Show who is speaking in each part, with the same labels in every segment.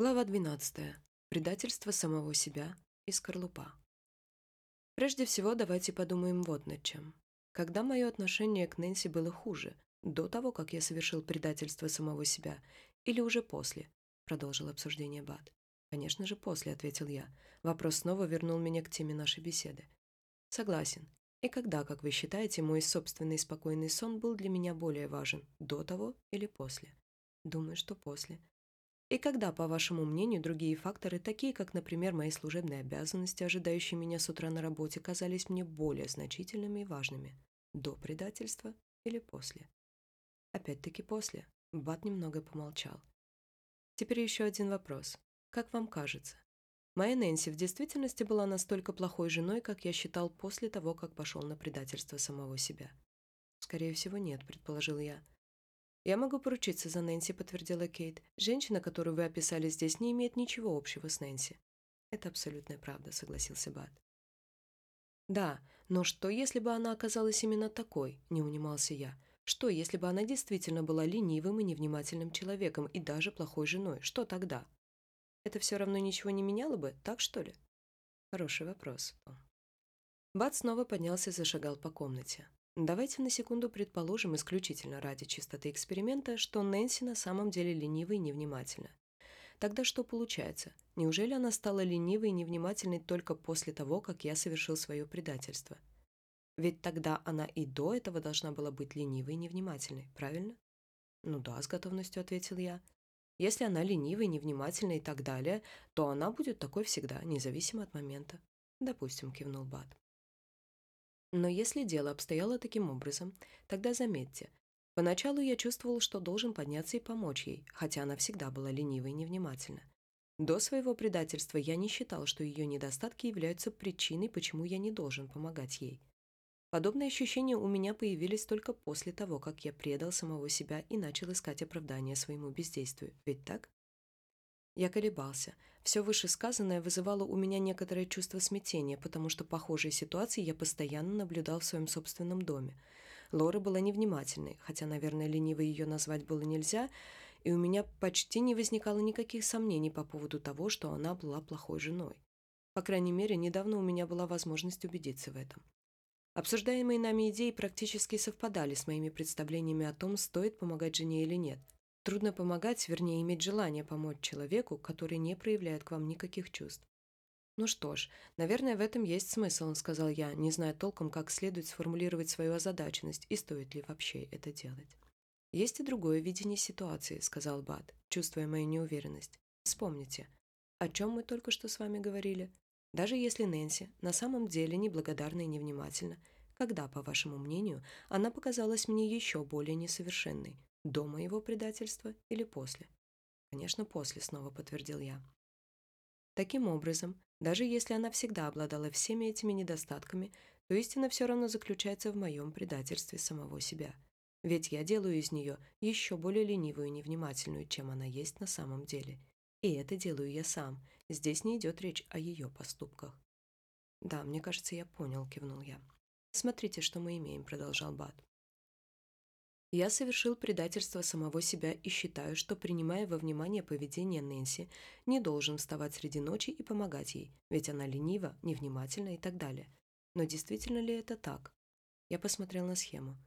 Speaker 1: Глава 12. Предательство самого себя и скорлупа. Прежде всего, давайте подумаем вот над чем. Когда мое отношение к Нэнси было хуже, до того, как я совершил предательство самого себя, или уже после, продолжил обсуждение Бат. Конечно же, после, ответил я. Вопрос снова вернул меня к теме нашей беседы. Согласен. И когда, как вы считаете, мой собственный спокойный сон был для меня более важен, до того или после? Думаю, что после. И когда, по вашему мнению, другие факторы, такие как, например, мои служебные обязанности, ожидающие меня с утра на работе, казались мне более значительными и важными? До предательства или после? Опять-таки после. Бат немного помолчал. Теперь еще один вопрос. Как вам кажется, моя Нэнси в действительности была настолько плохой женой, как я считал после того, как пошел на предательство самого себя? Скорее всего, нет, предположил я. «Я могу поручиться за Нэнси», — подтвердила Кейт. «Женщина, которую вы описали здесь, не имеет ничего общего с Нэнси». «Это абсолютная правда», — согласился Бат. «Да, но что, если бы она оказалась именно такой?» — не унимался я. «Что, если бы она действительно была ленивым и невнимательным человеком и даже плохой женой? Что тогда?» «Это все равно ничего не меняло бы, так что ли?» «Хороший вопрос, Том». Бат снова поднялся и зашагал по комнате. Давайте на секунду предположим, исключительно ради чистоты эксперимента, что Нэнси на самом деле ленива и невнимательна. Тогда что получается? Неужели она стала ленивой и невнимательной только после того, как я совершил свое предательство? Ведь тогда она и до этого должна была быть ленивой и невнимательной, правильно? Ну да, с готовностью ответил я. Если она ленивая, невнимательная и так далее, то она будет такой всегда, независимо от момента. Допустим, кивнул Бат. Но если дело обстояло таким образом, тогда заметьте, поначалу я чувствовал, что должен подняться и помочь ей, хотя она всегда была ленива и невнимательна. До своего предательства я не считал, что ее недостатки являются причиной, почему я не должен помогать ей. Подобные ощущения у меня появились только после того, как я предал самого себя и начал искать оправдание своему бездействию. Ведь так? Я колебался. Все вышесказанное вызывало у меня некоторое чувство смятения, потому что похожие ситуации я постоянно наблюдал в своем собственном доме. Лора была невнимательной, хотя, наверное, ленивой ее назвать было нельзя, и у меня почти не возникало никаких сомнений по поводу того, что она была плохой женой. По крайней мере, недавно у меня была возможность убедиться в этом. Обсуждаемые нами идеи практически совпадали с моими представлениями о том, стоит помогать жене или нет – Трудно помогать, вернее, иметь желание помочь человеку, который не проявляет к вам никаких чувств. «Ну что ж, наверное, в этом есть смысл», — сказал я, не зная толком, как следует сформулировать свою озадаченность и стоит ли вообще это делать. «Есть и другое видение ситуации», — сказал Бат, чувствуя мою неуверенность. «Вспомните, о чем мы только что с вами говорили? Даже если Нэнси на самом деле неблагодарна и невнимательна, когда, по вашему мнению, она показалась мне еще более несовершенной, до моего предательства или после? Конечно, после, снова подтвердил я. Таким образом, даже если она всегда обладала всеми этими недостатками, то истина все равно заключается в моем предательстве самого себя. Ведь я делаю из нее еще более ленивую и невнимательную, чем она есть на самом деле. И это делаю я сам. Здесь не идет речь о ее поступках. «Да, мне кажется, я понял», — кивнул я. «Смотрите, что мы имеем», — продолжал Бат. Я совершил предательство самого себя и считаю, что, принимая во внимание поведение Нэнси, не должен вставать среди ночи и помогать ей, ведь она ленива, невнимательна и так далее. Но действительно ли это так? Я посмотрел на схему.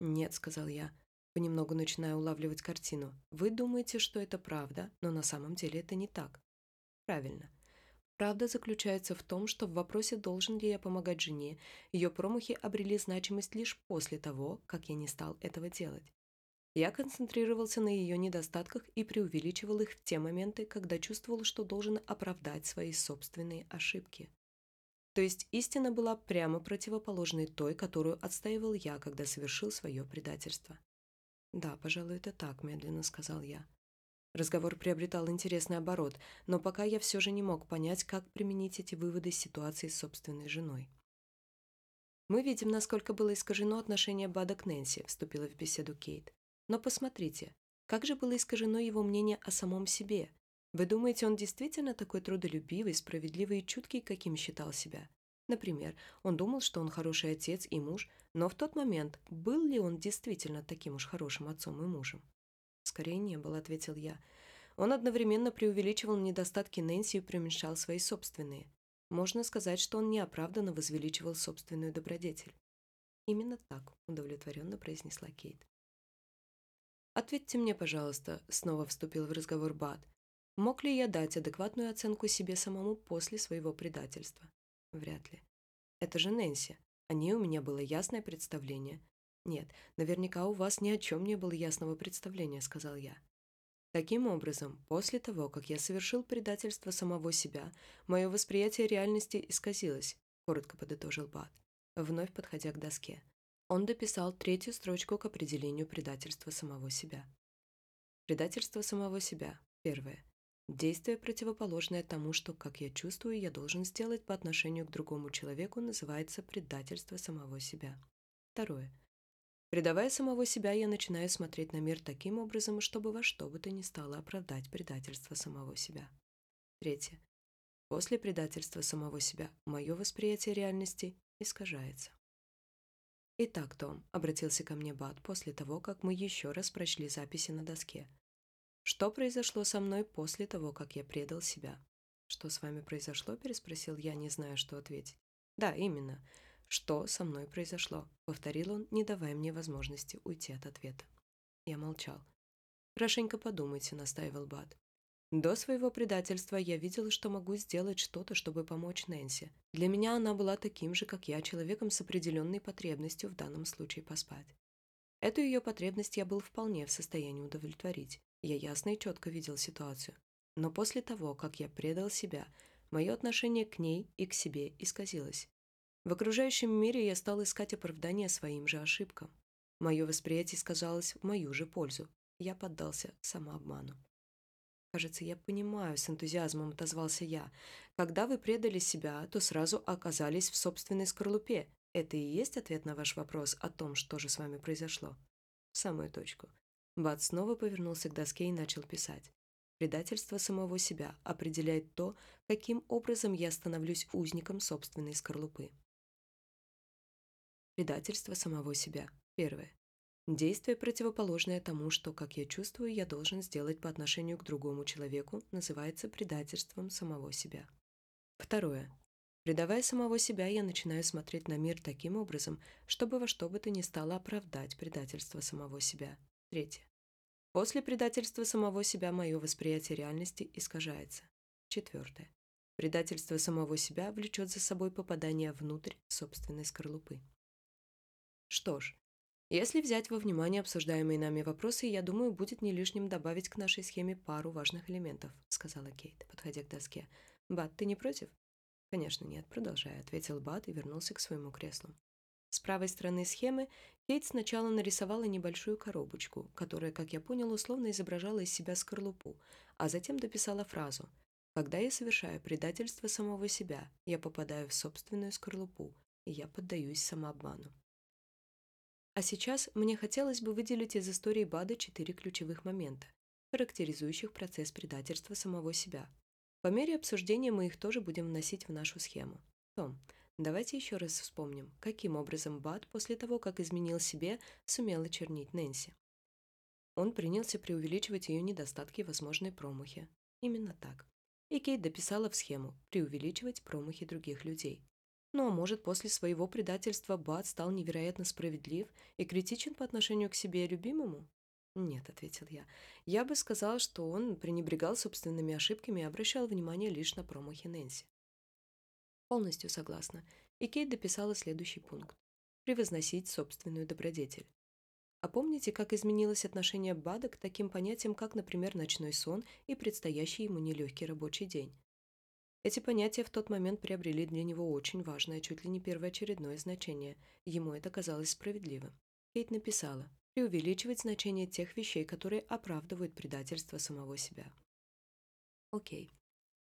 Speaker 1: «Нет», — сказал я, понемногу начиная улавливать картину. «Вы думаете, что это правда, но на самом деле это не так». «Правильно. Правда заключается в том, что в вопросе, должен ли я помогать жене, ее промахи обрели значимость лишь после того, как я не стал этого делать. Я концентрировался на ее недостатках и преувеличивал их в те моменты, когда чувствовал, что должен оправдать свои собственные ошибки. То есть истина была прямо противоположной той, которую отстаивал я, когда совершил свое предательство. «Да, пожалуй, это так», – медленно сказал я. Разговор приобретал интересный оборот, но пока я все же не мог понять, как применить эти выводы с ситуации с собственной женой. «Мы видим, насколько было искажено отношение Бада к Нэнси», – вступила в беседу Кейт. «Но посмотрите, как же было искажено его мнение о самом себе? Вы думаете, он действительно такой трудолюбивый, справедливый и чуткий, каким считал себя? Например, он думал, что он хороший отец и муж, но в тот момент был ли он действительно таким уж хорошим отцом и мужем? «Скорее не был», — ответил я. Он одновременно преувеличивал недостатки Нэнси и преуменьшал свои собственные. Можно сказать, что он неоправданно возвеличивал собственную добродетель. «Именно так», — удовлетворенно произнесла Кейт. «Ответьте мне, пожалуйста», — снова вступил в разговор Бат. «Мог ли я дать адекватную оценку себе самому после своего предательства?» «Вряд ли. Это же Нэнси. О ней у меня было ясное представление. Нет, наверняка у вас ни о чем не было ясного представления», — сказал я. Таким образом, после того, как я совершил предательство самого себя, мое восприятие реальности исказилось, коротко подытожил Бат, вновь подходя к доске. Он дописал третью строчку к определению предательства самого себя. Предательство самого себя. Первое. Действие, противоположное тому, что, как я чувствую, я должен сделать по отношению к другому человеку, называется предательство самого себя. Второе. Предавая самого себя, я начинаю смотреть на мир таким образом, чтобы во что бы то ни стало оправдать предательство самого себя. Третье. После предательства самого себя мое восприятие реальности искажается. «Итак, Том», — обратился ко мне Бат после того, как мы еще раз прочли записи на доске. «Что произошло со мной после того, как я предал себя?» «Что с вами произошло?» — переспросил я, не зная, что ответить. «Да, именно что со мной произошло», — повторил он, не давая мне возможности уйти от ответа. Я молчал. «Хорошенько подумайте», — настаивал Бат. До своего предательства я видел, что могу сделать что-то, чтобы помочь Нэнси. Для меня она была таким же, как я, человеком с определенной потребностью в данном случае поспать. Эту ее потребность я был вполне в состоянии удовлетворить. Я ясно и четко видел ситуацию. Но после того, как я предал себя, мое отношение к ней и к себе исказилось. В окружающем мире я стал искать оправдания своим же ошибкам. Мое восприятие сказалось в мою же пользу. Я поддался самообману. «Кажется, я понимаю», — с энтузиазмом отозвался я. «Когда вы предали себя, то сразу оказались в собственной скорлупе. Это и есть ответ на ваш вопрос о том, что же с вами произошло?» «В самую точку». Бат снова повернулся к доске и начал писать. Предательство самого себя определяет то, каким образом я становлюсь узником собственной скорлупы. Предательство самого себя. Первое. Действие, противоположное тому, что, как я чувствую, я должен сделать по отношению к другому человеку, называется предательством самого себя. Второе. Предавая самого себя, я начинаю смотреть на мир таким образом, чтобы во что бы то ни стало оправдать предательство самого себя. Третье. После предательства самого себя мое восприятие реальности искажается. Четвертое. Предательство самого себя влечет за собой попадание внутрь собственной скорлупы. Что ж, если взять во внимание обсуждаемые нами вопросы, я думаю, будет не лишним добавить к нашей схеме пару важных элементов, сказала Кейт, подходя к доске. Бат, ты не против? Конечно, нет, продолжай, ответил Бат и вернулся к своему креслу. С правой стороны схемы Кейт сначала нарисовала небольшую коробочку, которая, как я понял, условно изображала из себя скорлупу, а затем дописала фразу «Когда я совершаю предательство самого себя, я попадаю в собственную скорлупу, и я поддаюсь самообману». А сейчас мне хотелось бы выделить из истории Бада четыре ключевых момента, характеризующих процесс предательства самого себя. По мере обсуждения мы их тоже будем вносить в нашу схему. Том, давайте еще раз вспомним, каким образом Бад после того, как изменил себе, сумел очернить Нэнси. Он принялся преувеличивать ее недостатки и возможные промахи. Именно так. И Кейт дописала в схему преувеличивать промахи других людей. Ну а может, после своего предательства Бат стал невероятно справедлив и критичен по отношению к себе и любимому? «Нет», — ответил я. «Я бы сказал, что он пренебрегал собственными ошибками и обращал внимание лишь на промахи Нэнси». Полностью согласна. И Кейт дописала следующий пункт. Превозносить собственную добродетель. А помните, как изменилось отношение Бада к таким понятиям, как, например, ночной сон и предстоящий ему нелегкий рабочий день? Эти понятия в тот момент приобрели для него очень важное, чуть ли не первоочередное значение. Ему это казалось справедливым. Кейт написала «преувеличивать значение тех вещей, которые оправдывают предательство самого себя». Окей.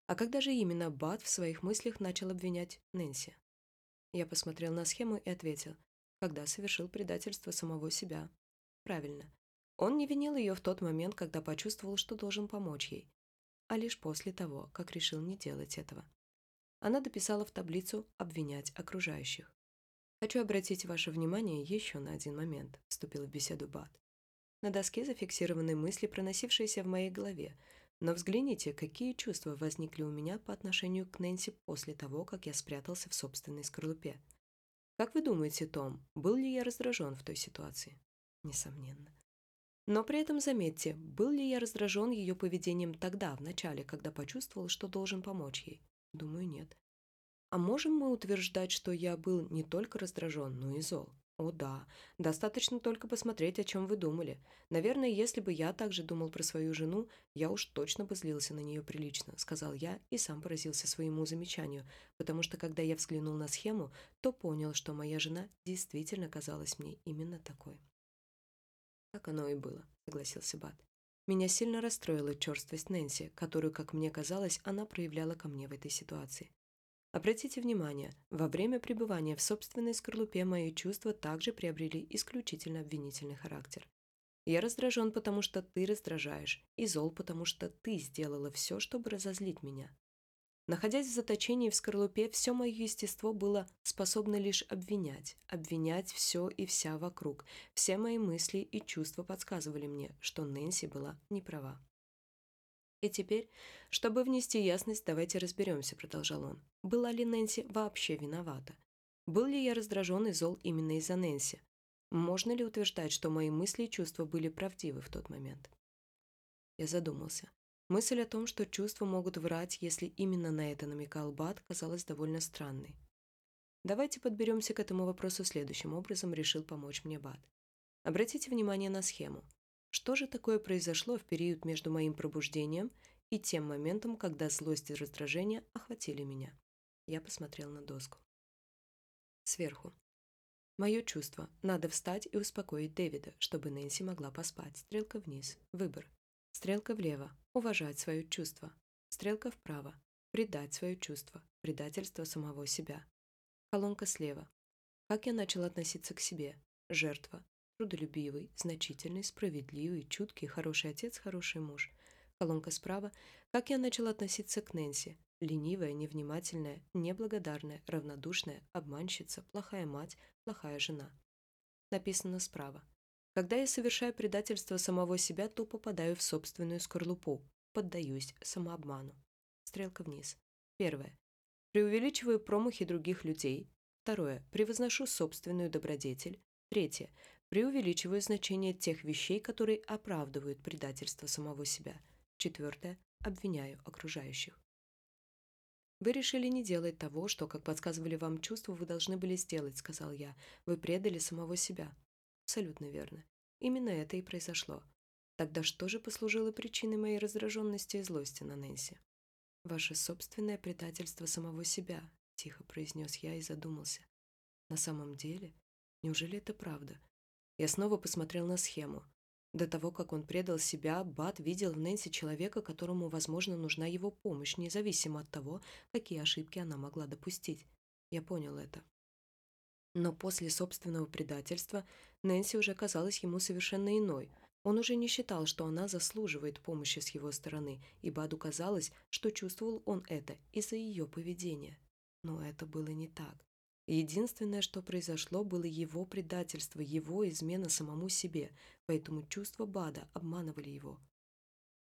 Speaker 1: А когда же именно Бат в своих мыслях начал обвинять Нэнси? Я посмотрел на схему и ответил, когда совершил предательство самого себя. Правильно. Он не винил ее в тот момент, когда почувствовал, что должен помочь ей а лишь после того, как решил не делать этого. Она дописала в таблицу «Обвинять окружающих». «Хочу обратить ваше внимание еще на один момент», — вступил в беседу Бат. На доске зафиксированы мысли, проносившиеся в моей голове. Но взгляните, какие чувства возникли у меня по отношению к Нэнси после того, как я спрятался в собственной скорлупе. Как вы думаете, Том, был ли я раздражен в той ситуации? Несомненно. Но при этом заметьте, был ли я раздражен ее поведением тогда, в начале, когда почувствовал, что должен помочь ей? Думаю, нет. А можем мы утверждать, что я был не только раздражен, но и зол? О да, достаточно только посмотреть, о чем вы думали. Наверное, если бы я также думал про свою жену, я уж точно бы злился на нее прилично, сказал я и сам поразился своему замечанию, потому что когда я взглянул на схему, то понял, что моя жена действительно казалась мне именно такой. Так оно и было, согласился Бат. Меня сильно расстроила черствость Нэнси, которую, как мне казалось, она проявляла ко мне в этой ситуации. Обратите внимание, во время пребывания в собственной скорлупе мои чувства также приобрели исключительно обвинительный характер. Я раздражен, потому что ты раздражаешь, и зол, потому что ты сделала все, чтобы разозлить меня. Находясь в заточении в скорлупе, все мое естество было способно лишь обвинять, обвинять все и вся вокруг. Все мои мысли и чувства подсказывали мне, что Нэнси была не права. «И теперь, чтобы внести ясность, давайте разберемся», — продолжал он. «Была ли Нэнси вообще виновата? Был ли я раздражен и зол именно из-за Нэнси? Можно ли утверждать, что мои мысли и чувства были правдивы в тот момент?» Я задумался. Мысль о том, что чувства могут врать, если именно на это намекал Бат, казалась довольно странной. Давайте подберемся к этому вопросу следующим образом, решил помочь мне Бат. Обратите внимание на схему. Что же такое произошло в период между моим пробуждением и тем моментом, когда злость и раздражение охватили меня? Я посмотрел на доску. Сверху. Мое чувство. Надо встать и успокоить Дэвида, чтобы Нэнси могла поспать. Стрелка вниз. Выбор. Стрелка влево. Уважать свое чувство. Стрелка вправо. Предать свое чувство. Предательство самого себя. Колонка слева. Как я начал относиться к себе. Жертва. Трудолюбивый, значительный, справедливый, чуткий, хороший отец, хороший муж. Колонка справа. Как я начал относиться к Нэнси. Ленивая, невнимательная, неблагодарная, равнодушная, обманщица, плохая мать, плохая жена. Написано справа. Когда я совершаю предательство самого себя, то попадаю в собственную скорлупу, поддаюсь самообману. Стрелка вниз. Первое. Преувеличиваю промахи других людей. Второе. Превозношу собственную добродетель. Третье. Преувеличиваю значение тех вещей, которые оправдывают предательство самого себя. Четвертое. Обвиняю окружающих. «Вы решили не делать того, что, как подсказывали вам чувства, вы должны были сделать», — сказал я. «Вы предали самого себя». Абсолютно верно. Именно это и произошло. Тогда что же послужило причиной моей раздраженности и злости на Нэнси? «Ваше собственное предательство самого себя», — тихо произнес я и задумался. «На самом деле? Неужели это правда?» Я снова посмотрел на схему. До того, как он предал себя, Бат видел в Нэнси человека, которому, возможно, нужна его помощь, независимо от того, какие ошибки она могла допустить. Я понял это. Но после собственного предательства Нэнси уже казалась ему совершенно иной. Он уже не считал, что она заслуживает помощи с его стороны, и Баду казалось, что чувствовал он это из-за ее поведения. Но это было не так. Единственное, что произошло, было его предательство, его измена самому себе, поэтому чувства Бада обманывали его.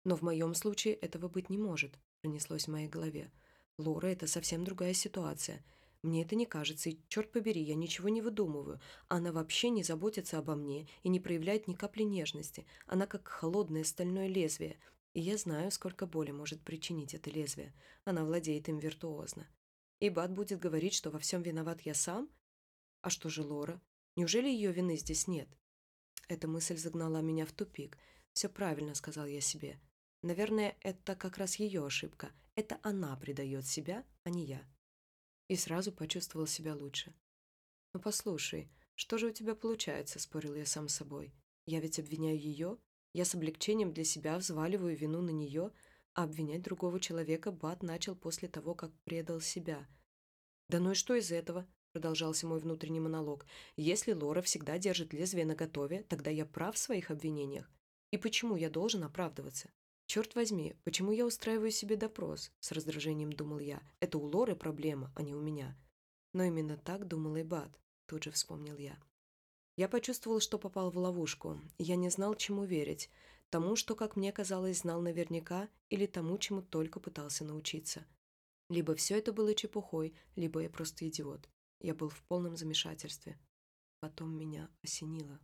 Speaker 1: Но в моем случае этого быть не может, пронеслось в моей голове. Лора – это совсем другая ситуация – мне это не кажется, и, черт побери, я ничего не выдумываю. Она вообще не заботится обо мне и не проявляет ни капли нежности. Она как холодное стальное лезвие. И я знаю, сколько боли может причинить это лезвие. Она владеет им виртуозно. И Бат будет говорить, что во всем виноват я сам? А что же Лора? Неужели ее вины здесь нет? Эта мысль загнала меня в тупик. «Все правильно», — сказал я себе. «Наверное, это как раз ее ошибка. Это она предает себя, а не я» и сразу почувствовал себя лучше. «Ну послушай, что же у тебя получается?» – спорил я сам с собой. «Я ведь обвиняю ее, я с облегчением для себя взваливаю вину на нее, а обвинять другого человека Бат начал после того, как предал себя. Да ну и что из этого?» – продолжался мой внутренний монолог. «Если Лора всегда держит лезвие наготове, тогда я прав в своих обвинениях. И почему я должен оправдываться? «Черт возьми, почему я устраиваю себе допрос?» С раздражением думал я. «Это у Лоры проблема, а не у меня». Но именно так думал и Бат, тут же вспомнил я. Я почувствовал, что попал в ловушку. Я не знал, чему верить. тому, что, как мне казалось, знал наверняка, или тому, чему только пытался научиться. Либо все это было чепухой, либо я просто идиот. Я был в полном замешательстве. Потом меня осенило.